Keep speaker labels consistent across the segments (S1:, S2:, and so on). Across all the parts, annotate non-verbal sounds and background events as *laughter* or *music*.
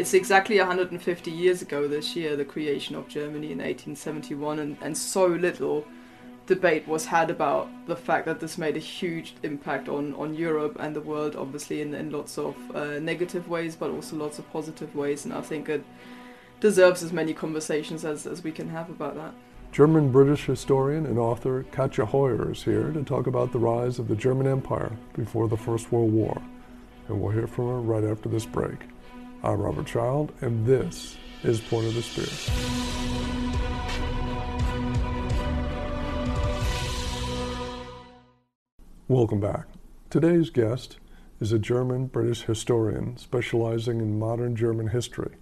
S1: it's exactly 150 years ago this year, the creation of Germany in 1871, and, and so little debate was had about the fact that this made a huge impact on, on Europe and the world, obviously, in, in lots of uh, negative ways, but also lots of positive ways. And I think it deserves as many conversations as, as we can have about that.
S2: German British historian and author Katja Hoyer is here to talk about the rise of the German Empire before the First World War. And we'll hear from her right after this break. I'm Robert Child, and this is Point of the Spear. Welcome back. Today's guest is a German British historian specializing in modern German history.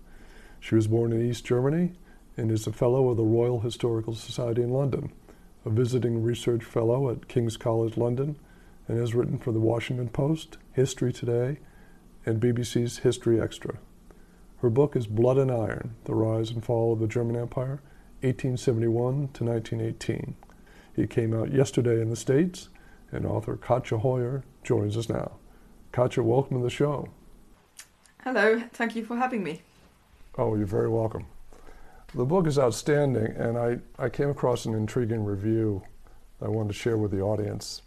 S2: She was born in East Germany and is a fellow of the Royal Historical Society in London, a visiting research fellow at King's College London, and has written for the Washington Post, History Today, and BBC's History Extra. Her book is Blood and Iron The Rise and Fall of the German Empire, 1871 to 1918. It came out yesterday in the States and author Katja Hoyer joins us now. Katja, welcome to the show.
S1: Hello, thank you for having me.
S2: Oh, you're very welcome. The book is outstanding, and I, I came across an intriguing review that I wanted to share with the audience.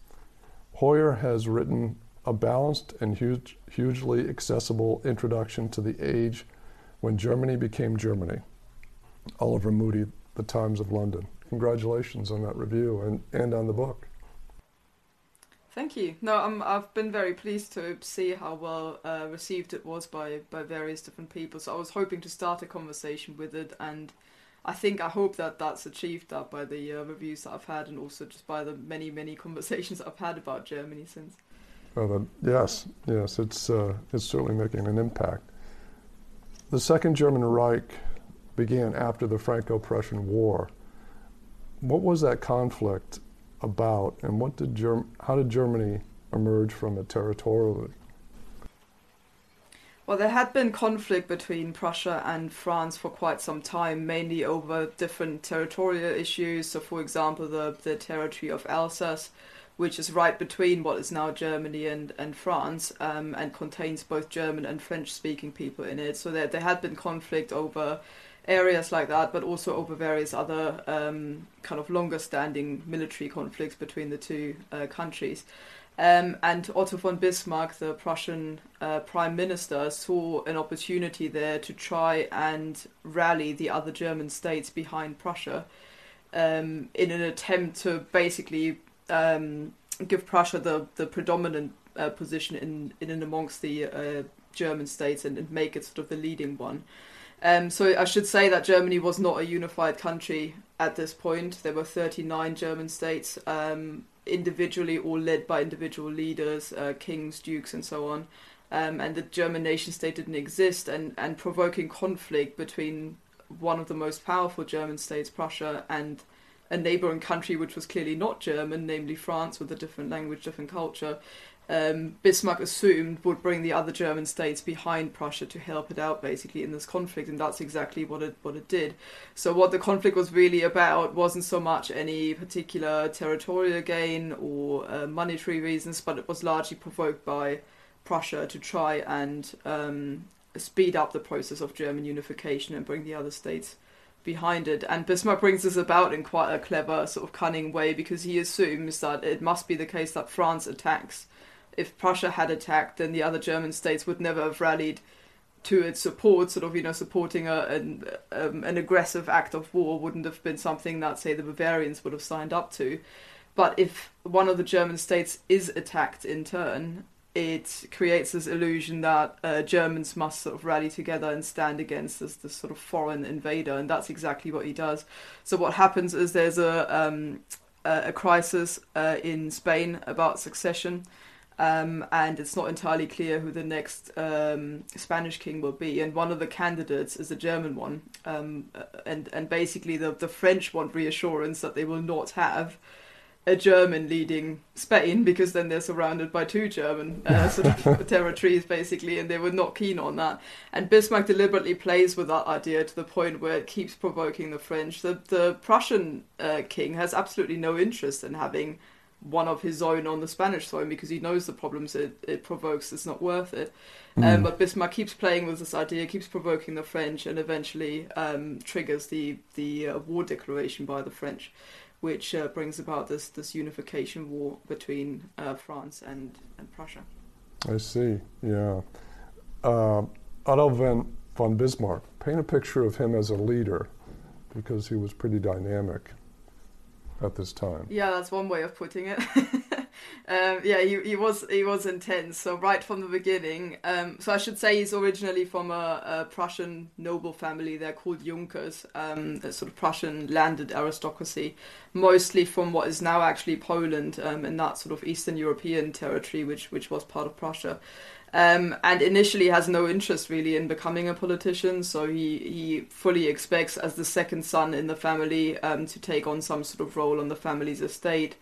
S2: Hoyer has written a balanced and huge, hugely accessible introduction to the age when Germany became Germany. Oliver Moody, The Times of London. Congratulations on that review and, and on the book.
S1: Thank you. No, I'm, I've been very pleased to see how well uh, received it was by, by various different people. So I was hoping to start a conversation with it, and I think I hope that that's achieved that by the uh, reviews that I've had, and also just by the many many *laughs* conversations that I've had about Germany since.
S2: Oh, yes, yes, it's uh, it's certainly making an impact. The Second German Reich began after the Franco-Prussian War. What was that conflict about, and what did Germ- how did Germany emerge from it territorially?
S1: Well, there had been conflict between Prussia and France for quite some time, mainly over different territorial issues. So, for example, the, the territory of Alsace, which is right between what is now Germany and, and France, um, and contains both German and French speaking people in it. So, there, there had been conflict over areas like that, but also over various other um, kind of longer standing military conflicts between the two uh, countries. Um, and Otto von Bismarck, the Prussian uh, prime minister, saw an opportunity there to try and rally the other German states behind Prussia um, in an attempt to basically um, give Prussia the, the predominant uh, position in, in and amongst the uh, German states and, and make it sort of the leading one. Um, so I should say that Germany was not a unified country at this point. There were 39 German states, um, individually all led by individual leaders, uh, kings, dukes, and so on. Um, and the German nation state didn't exist, and, and provoking conflict between one of the most powerful German states, Prussia, and a neighboring country which was clearly not German, namely France, with a different language, different culture, um, Bismarck assumed would bring the other German states behind Prussia to help it out, basically in this conflict, and that's exactly what it what it did. So what the conflict was really about wasn't so much any particular territorial gain or uh, monetary reasons, but it was largely provoked by Prussia to try and um, speed up the process of German unification and bring the other states behind it. And Bismarck brings this about in quite a clever, sort of cunning way because he assumes that it must be the case that France attacks if Prussia had attacked, then the other German states would never have rallied to its support. Sort of, you know, supporting a, an um, an aggressive act of war wouldn't have been something that, say, the Bavarians would have signed up to. But if one of the German states is attacked in turn, it creates this illusion that uh, Germans must sort of rally together and stand against this, this sort of foreign invader, and that's exactly what he does. So what happens is there's a um, a crisis uh, in Spain about succession. Um, and it's not entirely clear who the next um, Spanish king will be. And one of the candidates is a German one, um, and and basically the the French want reassurance that they will not have a German leading Spain because then they're surrounded by two German uh, sort of *laughs* territories basically, and they were not keen on that. And Bismarck deliberately plays with that idea to the point where it keeps provoking the French. The the Prussian uh, king has absolutely no interest in having one of his own on the Spanish throne because he knows the problems it, it provokes. It's not worth it. Mm. Um, but Bismarck keeps playing with this idea, keeps provoking the French, and eventually um, triggers the the uh, war declaration by the French, which uh, brings about this this unification war between uh, France and, and Prussia.
S2: I see. Yeah. Uh, Otto von, von Bismarck. Paint a picture of him as a leader, because he was pretty dynamic at this time.
S1: Yeah, that's one way of putting it. *laughs* um, yeah, he, he was he was intense. So right from the beginning. Um, so I should say he's originally from a, a Prussian noble family. They're called Junkers, um, a sort of Prussian landed aristocracy, mostly from what is now actually Poland um, and that sort of Eastern European territory, which which was part of Prussia. Um, and initially has no interest really in becoming a politician. So he, he fully expects, as the second son in the family, um, to take on some sort of role on the family's estate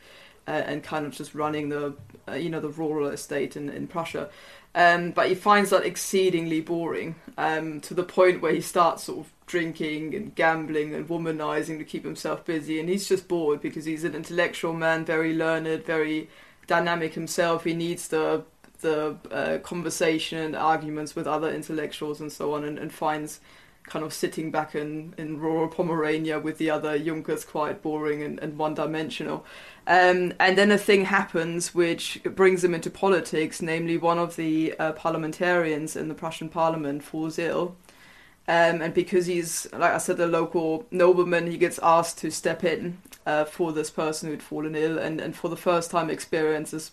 S1: uh, and kind of just running the uh, you know the rural estate in in Prussia. Um, but he finds that exceedingly boring um, to the point where he starts sort of drinking and gambling and womanizing to keep himself busy. And he's just bored because he's an intellectual man, very learned, very dynamic himself. He needs the the uh, conversation and arguments with other intellectuals and so on, and, and finds kind of sitting back in, in rural Pomerania with the other Junkers quite boring and, and one dimensional. Um, and then a thing happens which brings him into politics, namely, one of the uh, parliamentarians in the Prussian parliament falls ill. Um, and because he's, like I said, a local nobleman, he gets asked to step in uh, for this person who'd fallen ill and, and for the first time experiences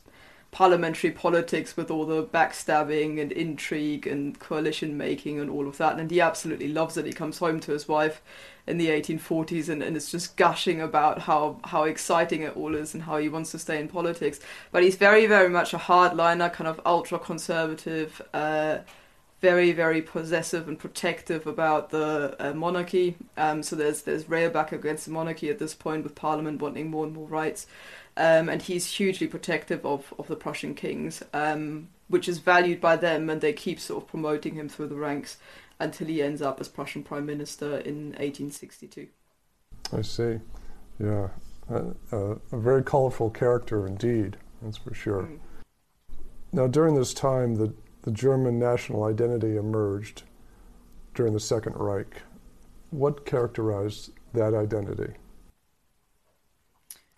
S1: parliamentary politics with all the backstabbing and intrigue and coalition making and all of that. And he absolutely loves it. He comes home to his wife in the 1840s and, and is just gushing about how, how exciting it all is and how he wants to stay in politics. But he's very, very much a hardliner, kind of ultra conservative. Uh, very very possessive and protective about the uh, monarchy. Um, so there's there's back against the monarchy at this point, with Parliament wanting more and more rights um, and he's hugely protective of, of the Prussian kings, um, which is valued by them, and they keep sort of promoting him through the ranks until he ends up as Prussian prime minister in 1862. I
S2: see. Yeah, a very colorful character indeed. That's for sure. Mm. Now, during this time, the the German national identity emerged during the Second Reich. What characterized that identity?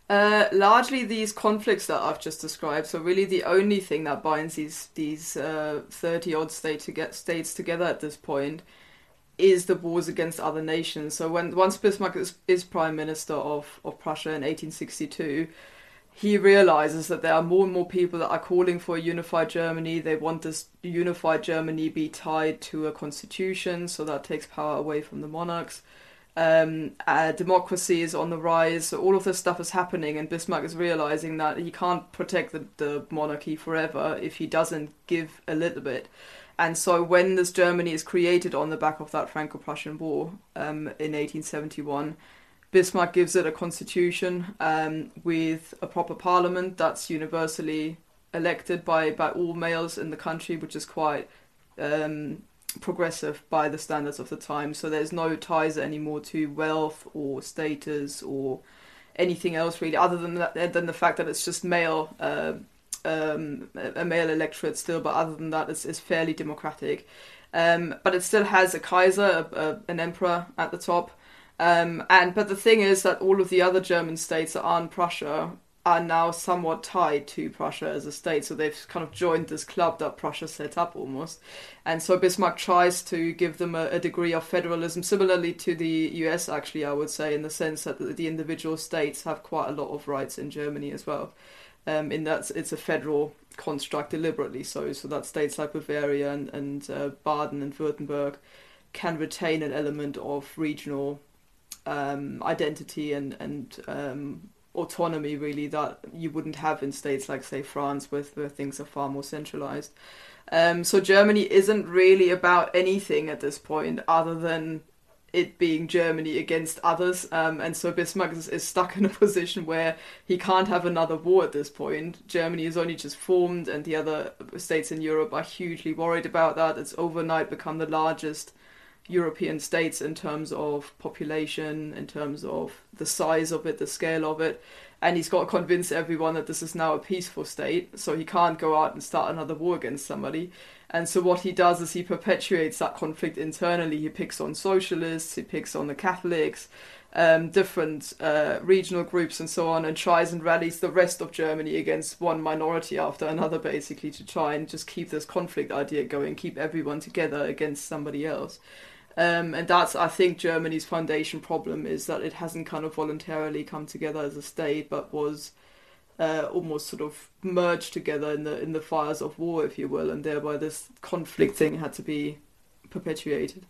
S1: Uh, largely these conflicts that I've just described. So really, the only thing that binds these these thirty uh, odd state to states together at this point is the wars against other nations. So when once Bismarck is, is prime minister of of Prussia in 1862, he realizes that there are more and more people that are calling for a unified Germany. They want this unified Germany be tied to a constitution, so that takes power away from the monarchs um, uh, democracy is on the rise. So all of this stuff is happening, and Bismarck is realizing that he can't protect the, the monarchy forever if he doesn't give a little bit. And so when this Germany is created on the back of that Franco-Prussian War um, in 1871, Bismarck gives it a constitution um, with a proper parliament that's universally elected by, by all males in the country, which is quite um, progressive by the standards of the time. So there's no ties anymore to wealth or status or anything else really, other than that, than the fact that it's just male, uh, um, a male electorate still. But other than that, it's, it's fairly democratic. Um, but it still has a Kaiser, a, a, an emperor at the top. Um, and but the thing is that all of the other German states that aren't Prussia are now somewhat tied to Prussia as a state. So they've kind of joined this club that Prussia set up almost. And so Bismarck tries to give them a, a degree of federalism, similarly to the US, actually, I would say, in the sense that the, individual states have quite a lot of rights in Germany as well. Um, in that it's a federal construct deliberately so, so that states like Bavaria and, and uh, Baden and Württemberg can retain an element of regional um, identity and, and um, autonomy really that you wouldn't have in states like say France where, where things are far more centralized. Um, so Germany isn't really about anything at this point other than it being Germany against others. Um, and so Bismarck is, is, stuck in a *laughs* position where he can't have another war at this point. Germany is only just formed, and the other states in Europe are hugely worried about that. It's overnight become the largest European states in terms of population, in terms of the size of it, the scale of it. and he's got to convince everyone that this is now a peaceful state, so he can't go out and start another war against somebody. And so what he does is he perpetuates that conflict internally. He picks on socialists, he picks on the Catholics, um, different uh, regional groups and so on, and tries and rallies the rest of Germany against one minority after another, basically, to try and just keep this conflict idea going, keep everyone together against somebody else. Um, and that's, I think, Germany's foundation problem is that it hasn't kind of voluntarily come together as a state, but was uh, almost sort of merged together in the in the fires of war, if you will, and thereby this conflict thing had to be perpetuated.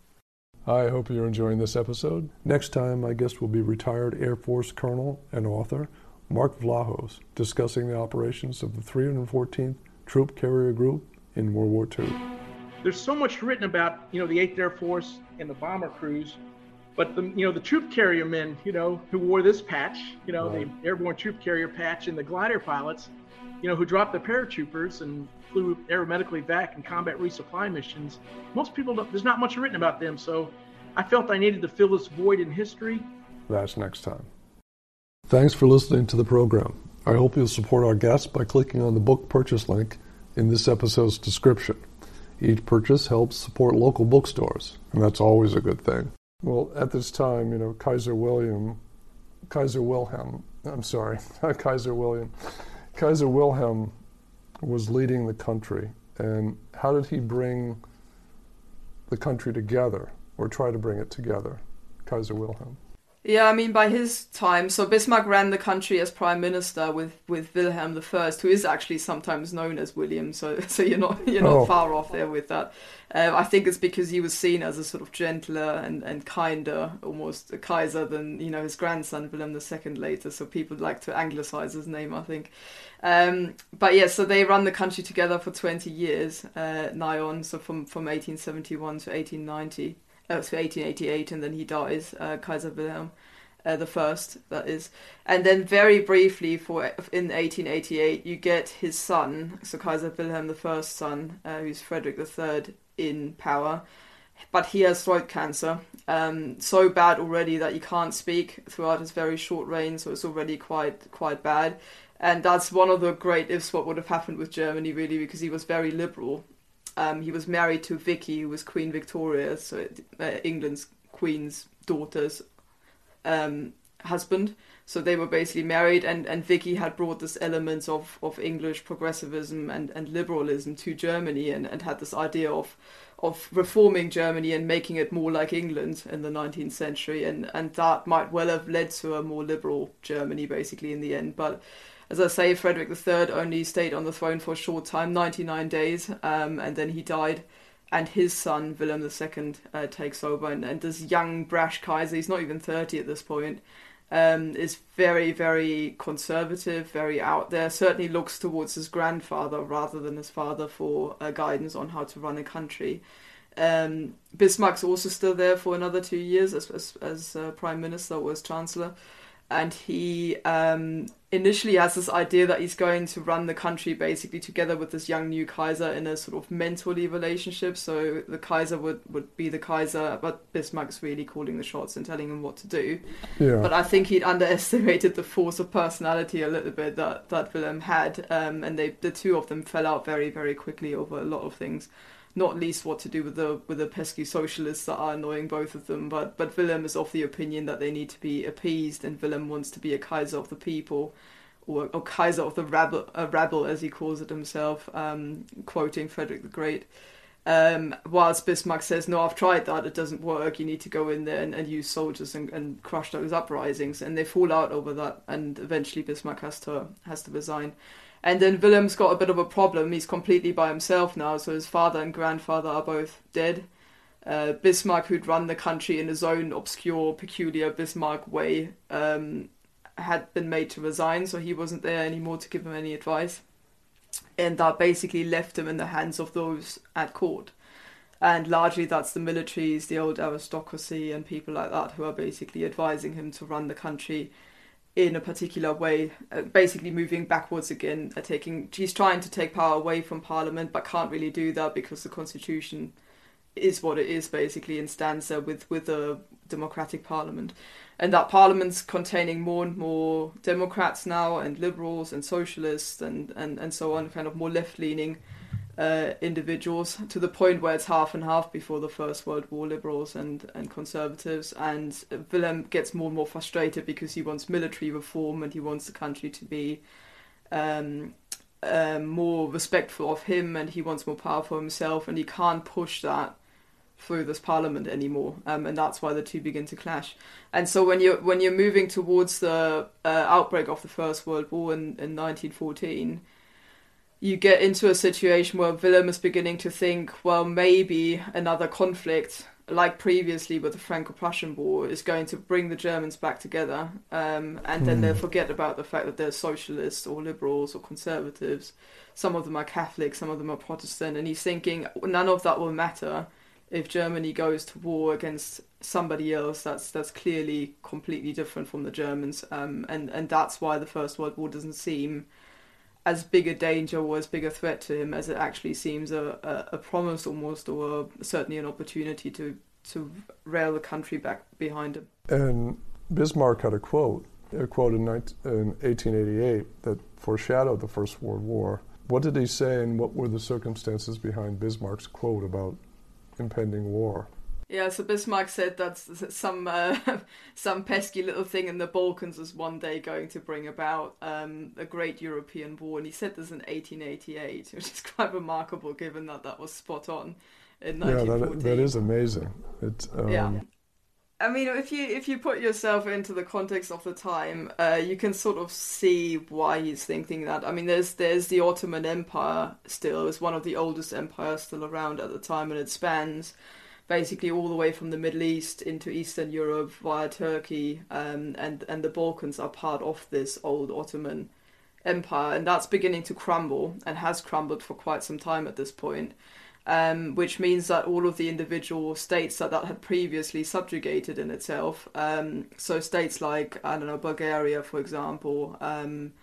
S2: I hope you're enjoying this episode. Next time, my guest will be retired Air Force Colonel and author Mark Vlahos, discussing the operations of the 314th Troop Carrier Group in World War II.
S3: There's so much written about, you know, the 8th Air Force and the bomber crews, but the, you know, the troop carrier men, you know, who wore this patch, you know, right. the airborne troop carrier patch, and the glider pilots, you know, who dropped the paratroopers and flew aeromedically back in combat resupply missions. Most people don't, there's not much written about them, so I felt I needed to fill this void in history.
S2: That's next time. Thanks for listening to the program. I hope you'll support our guests by clicking on the book purchase link in this episode's description. Each purchase helps support local bookstores, and that's always a good thing. Well, at this time, you know, Kaiser William, Kaiser Wilhelm, I'm sorry, *laughs* Kaiser William, Kaiser Wilhelm was leading the country, and how did he bring the country together, or try to bring it together, Kaiser Wilhelm?
S1: Yeah, I mean, by his time, so Bismarck ran the country as prime minister with, with Wilhelm I, who is actually sometimes known as William. So, *laughs* so you're not you're not oh. far off there with that. Uh, I think it's because he was seen as a sort of gentler and, and kinder, almost a Kaiser than you know his grandson Wilhelm II later. So people like to anglicize his name, I think. Um, but yeah, so they run the country together for 20 years, uh, nigh on, so from from 1871 to 1890 uh, so 1888, and then he dies, uh, Kaiser Wilhelm. Uh, the first, that is, and then very briefly for in 1888 you get his son, so Kaiser Wilhelm the first son, uh, who's Frederick III, in power, but he has throat cancer, um, so bad already that he can't speak throughout his very short reign, so it's already quite quite bad, and that's one of the great ifs what would have happened with Germany really because he was very liberal um, he was married to Vicky, who was Queen Victoria, so uh, England's Queen's daughter's um, husband. So they were basically married, and, and Vicky had brought this elements of, of English progressivism and, and liberalism to Germany, and, and had this idea of of reforming Germany and making it more like England in the 19th century, and, and that might well have led to a more liberal Germany, basically in the end. But as I say, Frederick III only stayed on the throne for a short time, 99 days, um, and then he died. And his son, Wilhelm II, uh, takes over. And, and this young, brash Kaiser, he's not even 30 at this point, um, is very, very conservative, very out there. Certainly looks towards his grandfather rather than his father for uh, guidance on how to run a country. Um, Bismarck's also still there for another two years as as, as uh, prime minister or as chancellor and he um, initially has this idea that he's going to run the country basically together with this young new Kaiser in a sort of mentorly relationship. So the Kaiser would, would be the Kaiser, but Bismarck's really calling the shots and telling him what to do. Yeah. But I think he'd underestimated the force of personality a little bit that, that Wilhelm had, um, and they the two of them fell out very, very quickly over a lot of things not least what to do with the with the pesky socialists that are annoying both of them. But but Wilhelm is of the opinion that they need to be appeased, and Wilhelm wants to be a Kaiser of the people, or, or Kaiser of the rabble, a rebel as he calls it himself, um, quoting Frederick the Great. Um, whilst Bismarck says, no, I've tried that, it doesn't work, you need to go in there and, and use soldiers and, and, crush those uprisings, and they fall out over that, and eventually Bismarck has to has to resign. And then Wilhelm's got a bit of a problem. He's completely by himself now, so his father and grandfather are both dead. Uh, Bismarck, who'd run the country in his own obscure, peculiar Bismarck way, um, had been made to resign, so he wasn't there anymore to give him any advice. And that basically left him in the hands of those at court. And largely that's the militaries, the old aristocracy, and people like that who are basically advising him to run the country in a particular way, uh, basically moving backwards again, uh, taking she's trying to take power away from Parliament, but can't really do that because the Constitution is what it is basically stands there with with a democratic parliament. And that parliament's containing more and more democrats now and liberals and socialists and and, and so on kind of more left leaning uh, individuals to the point where it's half and half before the First World War, liberals and, and conservatives. And Wilhelm gets more and more frustrated because he wants military reform and he wants the country to be um, um, more respectful of him and he wants more power for himself. And he can't push that through this parliament anymore. Um, and that's why the two begin to clash. And so when you're when you're moving towards the uh, outbreak of the first world war in, in 1914 you get into a situation where Wilhelm is beginning to think, well, maybe another conflict, like previously with the Franco-Prussian War, is going to bring the Germans back together, um, and then they'll forget about the fact that they're socialists or liberals or conservatives. Some of them are Catholic, some of them are Protestant, and he's thinking none of that will matter if Germany goes to war against somebody else that's that's clearly completely different from the Germans, um, and and that's why the First World War doesn't seem as big a danger or as big a threat to him as it actually seems a, a, a promise almost or a, certainly an opportunity to to rail the country back behind him.
S2: And Bismarck had a quote, a quote in, 19, in 1888 that foreshadowed the First World War. What did he say, and what were the circumstances behind Bismarck's quote about impending war?
S1: Yeah, so Bismarck said that some uh, *laughs* some pesky little thing in the Balkans was one day going to bring about um, a great European war, and he said this in 1888, *laughs* which is quite remarkable given that that was spot on in 1914.
S2: Yeah, that, that is amazing. It, um...
S1: Yeah. I mean, if you if you put yourself into the context of the time, uh, you can sort of see why he's thinking that. I mean, there's there's the Ottoman Empire still, it's one of the oldest empires still around at the time, and it spans basically all the way from the Middle East into Eastern Europe via Turkey, um, and and the Balkans are part of this old Ottoman empire, and that's beginning to crumble and has crumbled for quite some time at this point. Um, which means that all of the individual states that that had previously subjugated in itself, um, so states like I don't know Bulgaria, for example, um,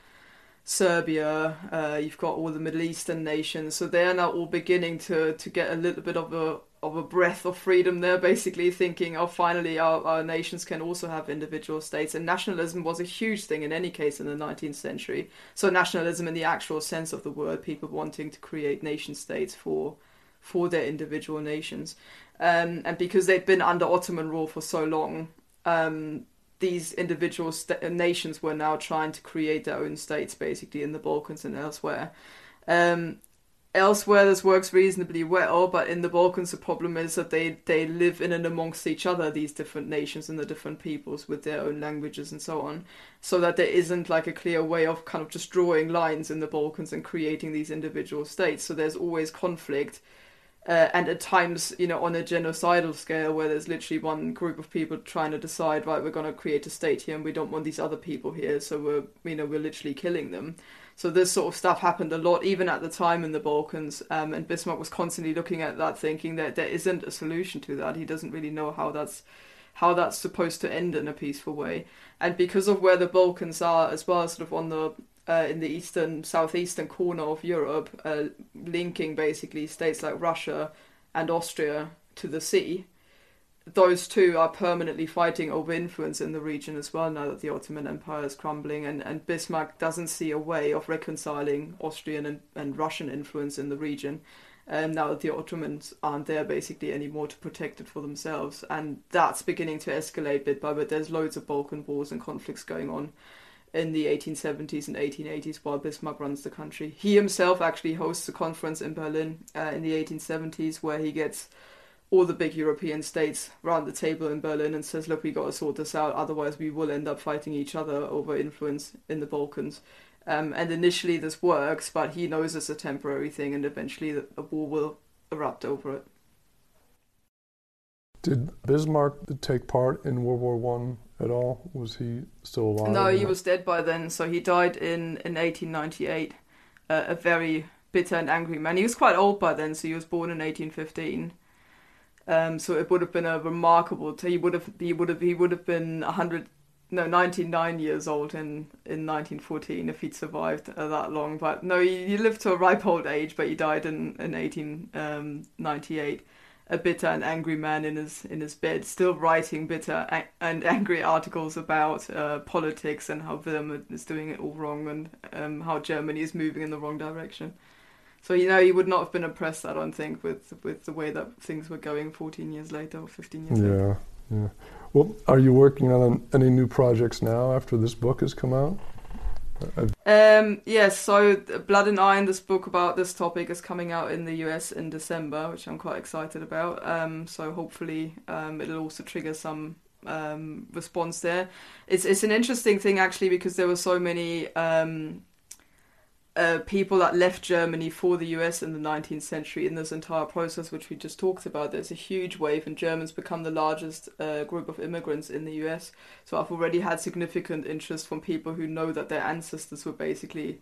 S1: Serbia, uh, you've got all the Middle Eastern nations, so they are now all beginning to to get a little bit of a of a breath of freedom there, basically thinking, oh, finally our, our nations can also have individual states. And nationalism was a huge thing in any case in the 19th century. So nationalism in the actual sense of the word, people wanting to create nation states for for their individual nations. Um, and because they'd been under Ottoman rule for so long, um, these individual st- nations were now trying to create their own states, basically in the Balkans and elsewhere. Um, Elsewhere, this works reasonably well, but in the Balkans, the problem is that they, they live in and amongst each other, these different nations and the different peoples with their own languages and so on, so that there isn't like a clear way of kind of just drawing lines in the Balkans and creating these individual states. So there's always conflict. Uh, and at times, you know, on a genocidal scale, where there's literally one group of people trying to decide, right, we're going to create a state here, and we don't want these other people here, so we're, you know, we're literally killing them. So this sort of stuff happened a lot, even at the time in the Balkans. Um, and Bismarck was constantly looking at that, thinking that there isn't a solution to that. He doesn't really know how that's how that's supposed to end in a peaceful way. And because of where the Balkans are, as well as sort of on the uh, in the eastern southeastern corner of Europe, uh, linking basically states like Russia and Austria to the sea those two are permanently fighting over influence in the region as well now that the Ottoman Empire is crumbling. And, and Bismarck doesn't see a way of reconciling Austrian and, and Russian influence in the region um, now that the Ottomans aren't there basically anymore to protect it for themselves. And that's beginning to escalate bit by bit. There's loads of Balkan wars and conflicts going on in the 1870s and 1880s while Bismarck runs the country. He himself actually hosts a conference in Berlin uh, in the 1870s where he gets all the big European states round the table in Berlin and says, look, we got to sort this out, otherwise we will end up fighting each other over influence in the Balkans. Um, and initially this works, but he knows it's a temporary thing, and eventually a war will erupt over it.
S2: Did Bismarck take part in World War One at all? Was he still alive?
S1: No, he was dead by then. So he died in in 1898. Uh, a very bitter and angry man. He was quite old by then, so he was born in 1815. Um, so it would have been a remarkable. T- he would have he would have he would have been hundred no 99 years old in in 1914 if he'd survived uh, that long. But no, he, he, lived to a ripe old age, but he died in in 1898. Um, a bitter and angry man in his in his bed, still writing bitter and angry articles about uh, politics and how Wilhelm is doing it all wrong and um, how Germany is moving in the wrong direction. So you know, he would not have been impressed, I don't think, with with the way that things were going 14 years later or 15 years
S2: yeah,
S1: later.
S2: Yeah, Well, are you working on any new projects now after this book has come out?
S1: Um, yes, so Blood and Iron, this book about this topic, is coming out in the US in December, which I'm quite excited about. Um, so hopefully um, it'll also trigger some um, response there. It's it's an interesting thing actually because there were so many um, uh, people that left Germany for the US in the 19th century in this entire process, which we just talked about. There's a huge wave, and Germans become the largest uh, group of immigrants in the US. So I've already had significant interest from people who know that their ancestors were basically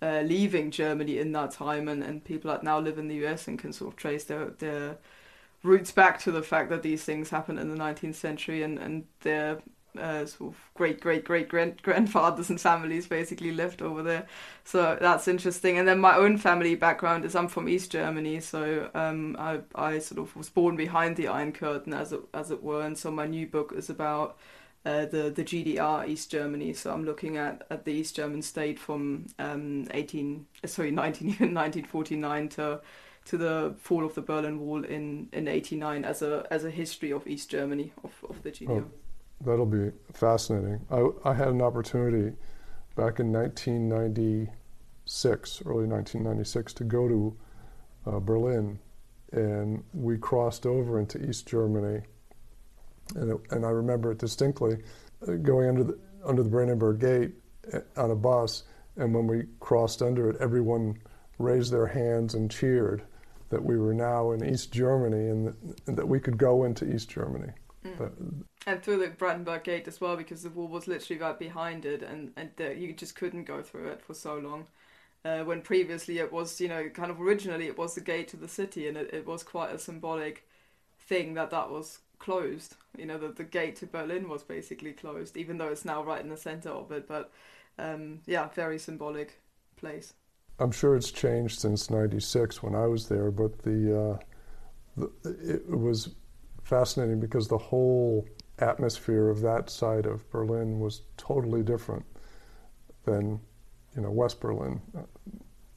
S1: uh, leaving Germany in that time, and, and people that now live in the US and can sort of trace their their roots back to the fact that these things happened in the 19th century, and and their uh, sort of great great great grand grandfathers and families basically lived over there. So that's interesting. And then my own family background is I'm from East Germany, so um, I I sort of was born behind the Iron Curtain as it as it were. And so my new book is about. Uh, the the GDR East Germany. So I'm looking at, at the East German state from um, 18 sorry 19 *laughs* 1949 to to the fall of the Berlin Wall in, in 89 as a as a history of East Germany of, of the GDR. Oh
S2: that'll be fascinating. I, I had an opportunity back in 1996, early 1996, to go to uh, Berlin, and we crossed over into East Germany, and it, and I remember it distinctly, uh, going under the under the Brandenburg Gate uh, on a bus, and when we crossed under it, everyone raised their hands and cheered that we were now in East Germany and that, we could go into East Germany. Mm.
S1: But, and through the Brandenburg Gate as well, because the wall was literally right behind it, and and uh, you just couldn't go through it for so long. Uh, when previously it was, you know, kind of originally it was the gate to the city, and it, it was quite a symbolic thing that that was closed. You know, the the gate to Berlin was basically closed, even though it's now right in the center of it. But um, yeah, very symbolic place.
S2: I'm sure it's changed since '96 when I was there, but the, uh, the it was fascinating because the whole atmosphere of that side of Berlin was totally different than you know West Berlin.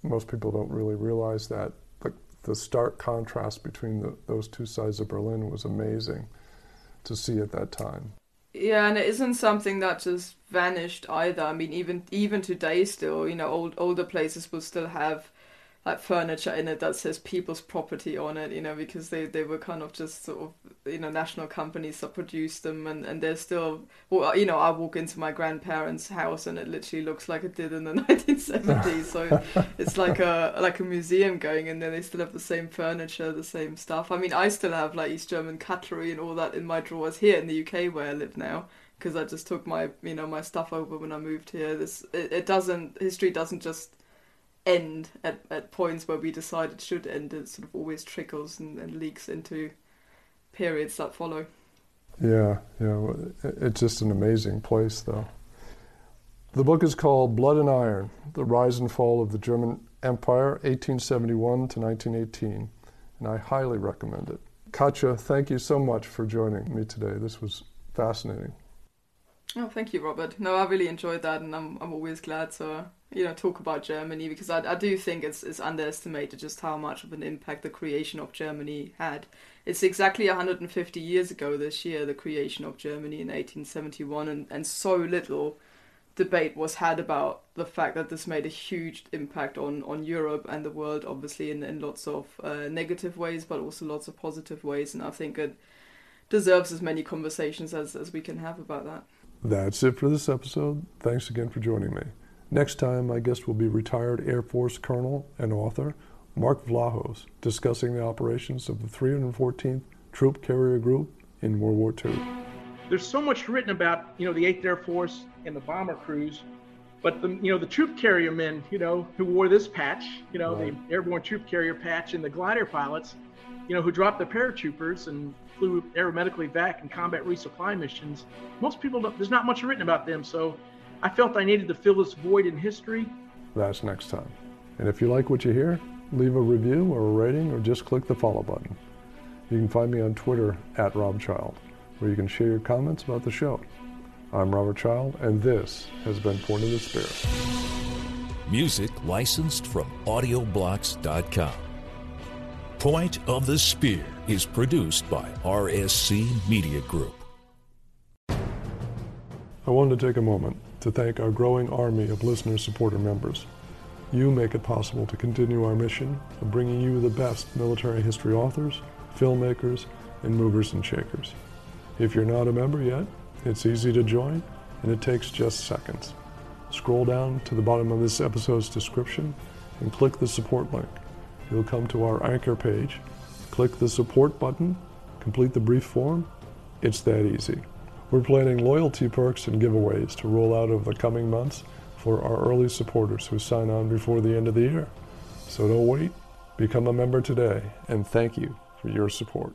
S2: Most people don't really realize that. The, the stark contrast between the, those two sides of Berlin was amazing to see at that time.
S1: Yeah, and it isn't something that just vanished either. I mean, even even today, still, you know, old older places will still have like furniture in it that says people's property on it, you know, because they, they were kind of just sort of, you know, national companies that produced them and, and they're still, well, you know, I walk into my grandparents' house and it literally looks like it did in the *laughs* 1970s. so *laughs* it's like a, like a museum going in there. They still have the same furniture, the same stuff. I mean, I still have like East German cutlery and all that in my drawers here in the UK where I live now. Because I just took my, you know, my stuff over when I moved here. This it, it doesn't history doesn't just end at, at points where we decide it should end. It sort of always trickles and, and leaks into periods that follow.
S2: Yeah, yeah. It's just an amazing place, though. The book is called Blood and Iron The Rise and Fall of the German Empire, 1871 to 1918, and I highly recommend it. Katja, thank you so much for joining me today. This was fascinating.
S1: Oh, thank you, Robert. No, I really enjoyed that, and I'm I'm always glad to you know talk about Germany because I, I do think it's it's underestimated just how much of an impact the creation of Germany had. It's exactly 150 years ago this year the creation of Germany in 1871, and and so little debate was had about the fact that this made a huge impact on, on Europe and the world, obviously in, in lots of uh, negative ways, but also lots of positive ways. And I think it deserves as many conversations as, as we can have about that.
S2: That's it for this episode. Thanks again for joining me. Next time, my guest will be retired Air Force Colonel and author Mark Vlahos, discussing the operations of the 314th Troop Carrier Group in World War II.
S3: There's so much written about, you know, the 8th Air Force and the bomber crews, but the, you know, the troop carrier men, you know, who wore this patch, you know, right. the airborne troop carrier patch, and the glider pilots, you know, who dropped the paratroopers and flew aeromedically back and combat resupply missions. Most people don't, there's not much written about them, so I felt I needed to fill this void in history.
S2: That's next time. And if you like what you hear, leave a review or a rating or just click the follow button. You can find me on Twitter at Rob Child, where you can share your comments about the show. I'm Robert Child, and this has been Point of the Spear.
S4: Music licensed from audioblocks.com. Point of the Spear is produced by RSC Media Group.
S2: I wanted to take a moment to thank our growing army of listener supporter members. You make it possible to continue our mission of bringing you the best military history authors, filmmakers, and movers and shakers. If you're not a member yet, it's easy to join and it takes just seconds. Scroll down to the bottom of this episode's description and click the support link. You'll come to our anchor page, click the support button, complete the brief form. It's that easy. We're planning loyalty perks and giveaways to roll out over the coming months for our early supporters who sign on before the end of the year. So don't wait. Become a member today, and thank you for your support.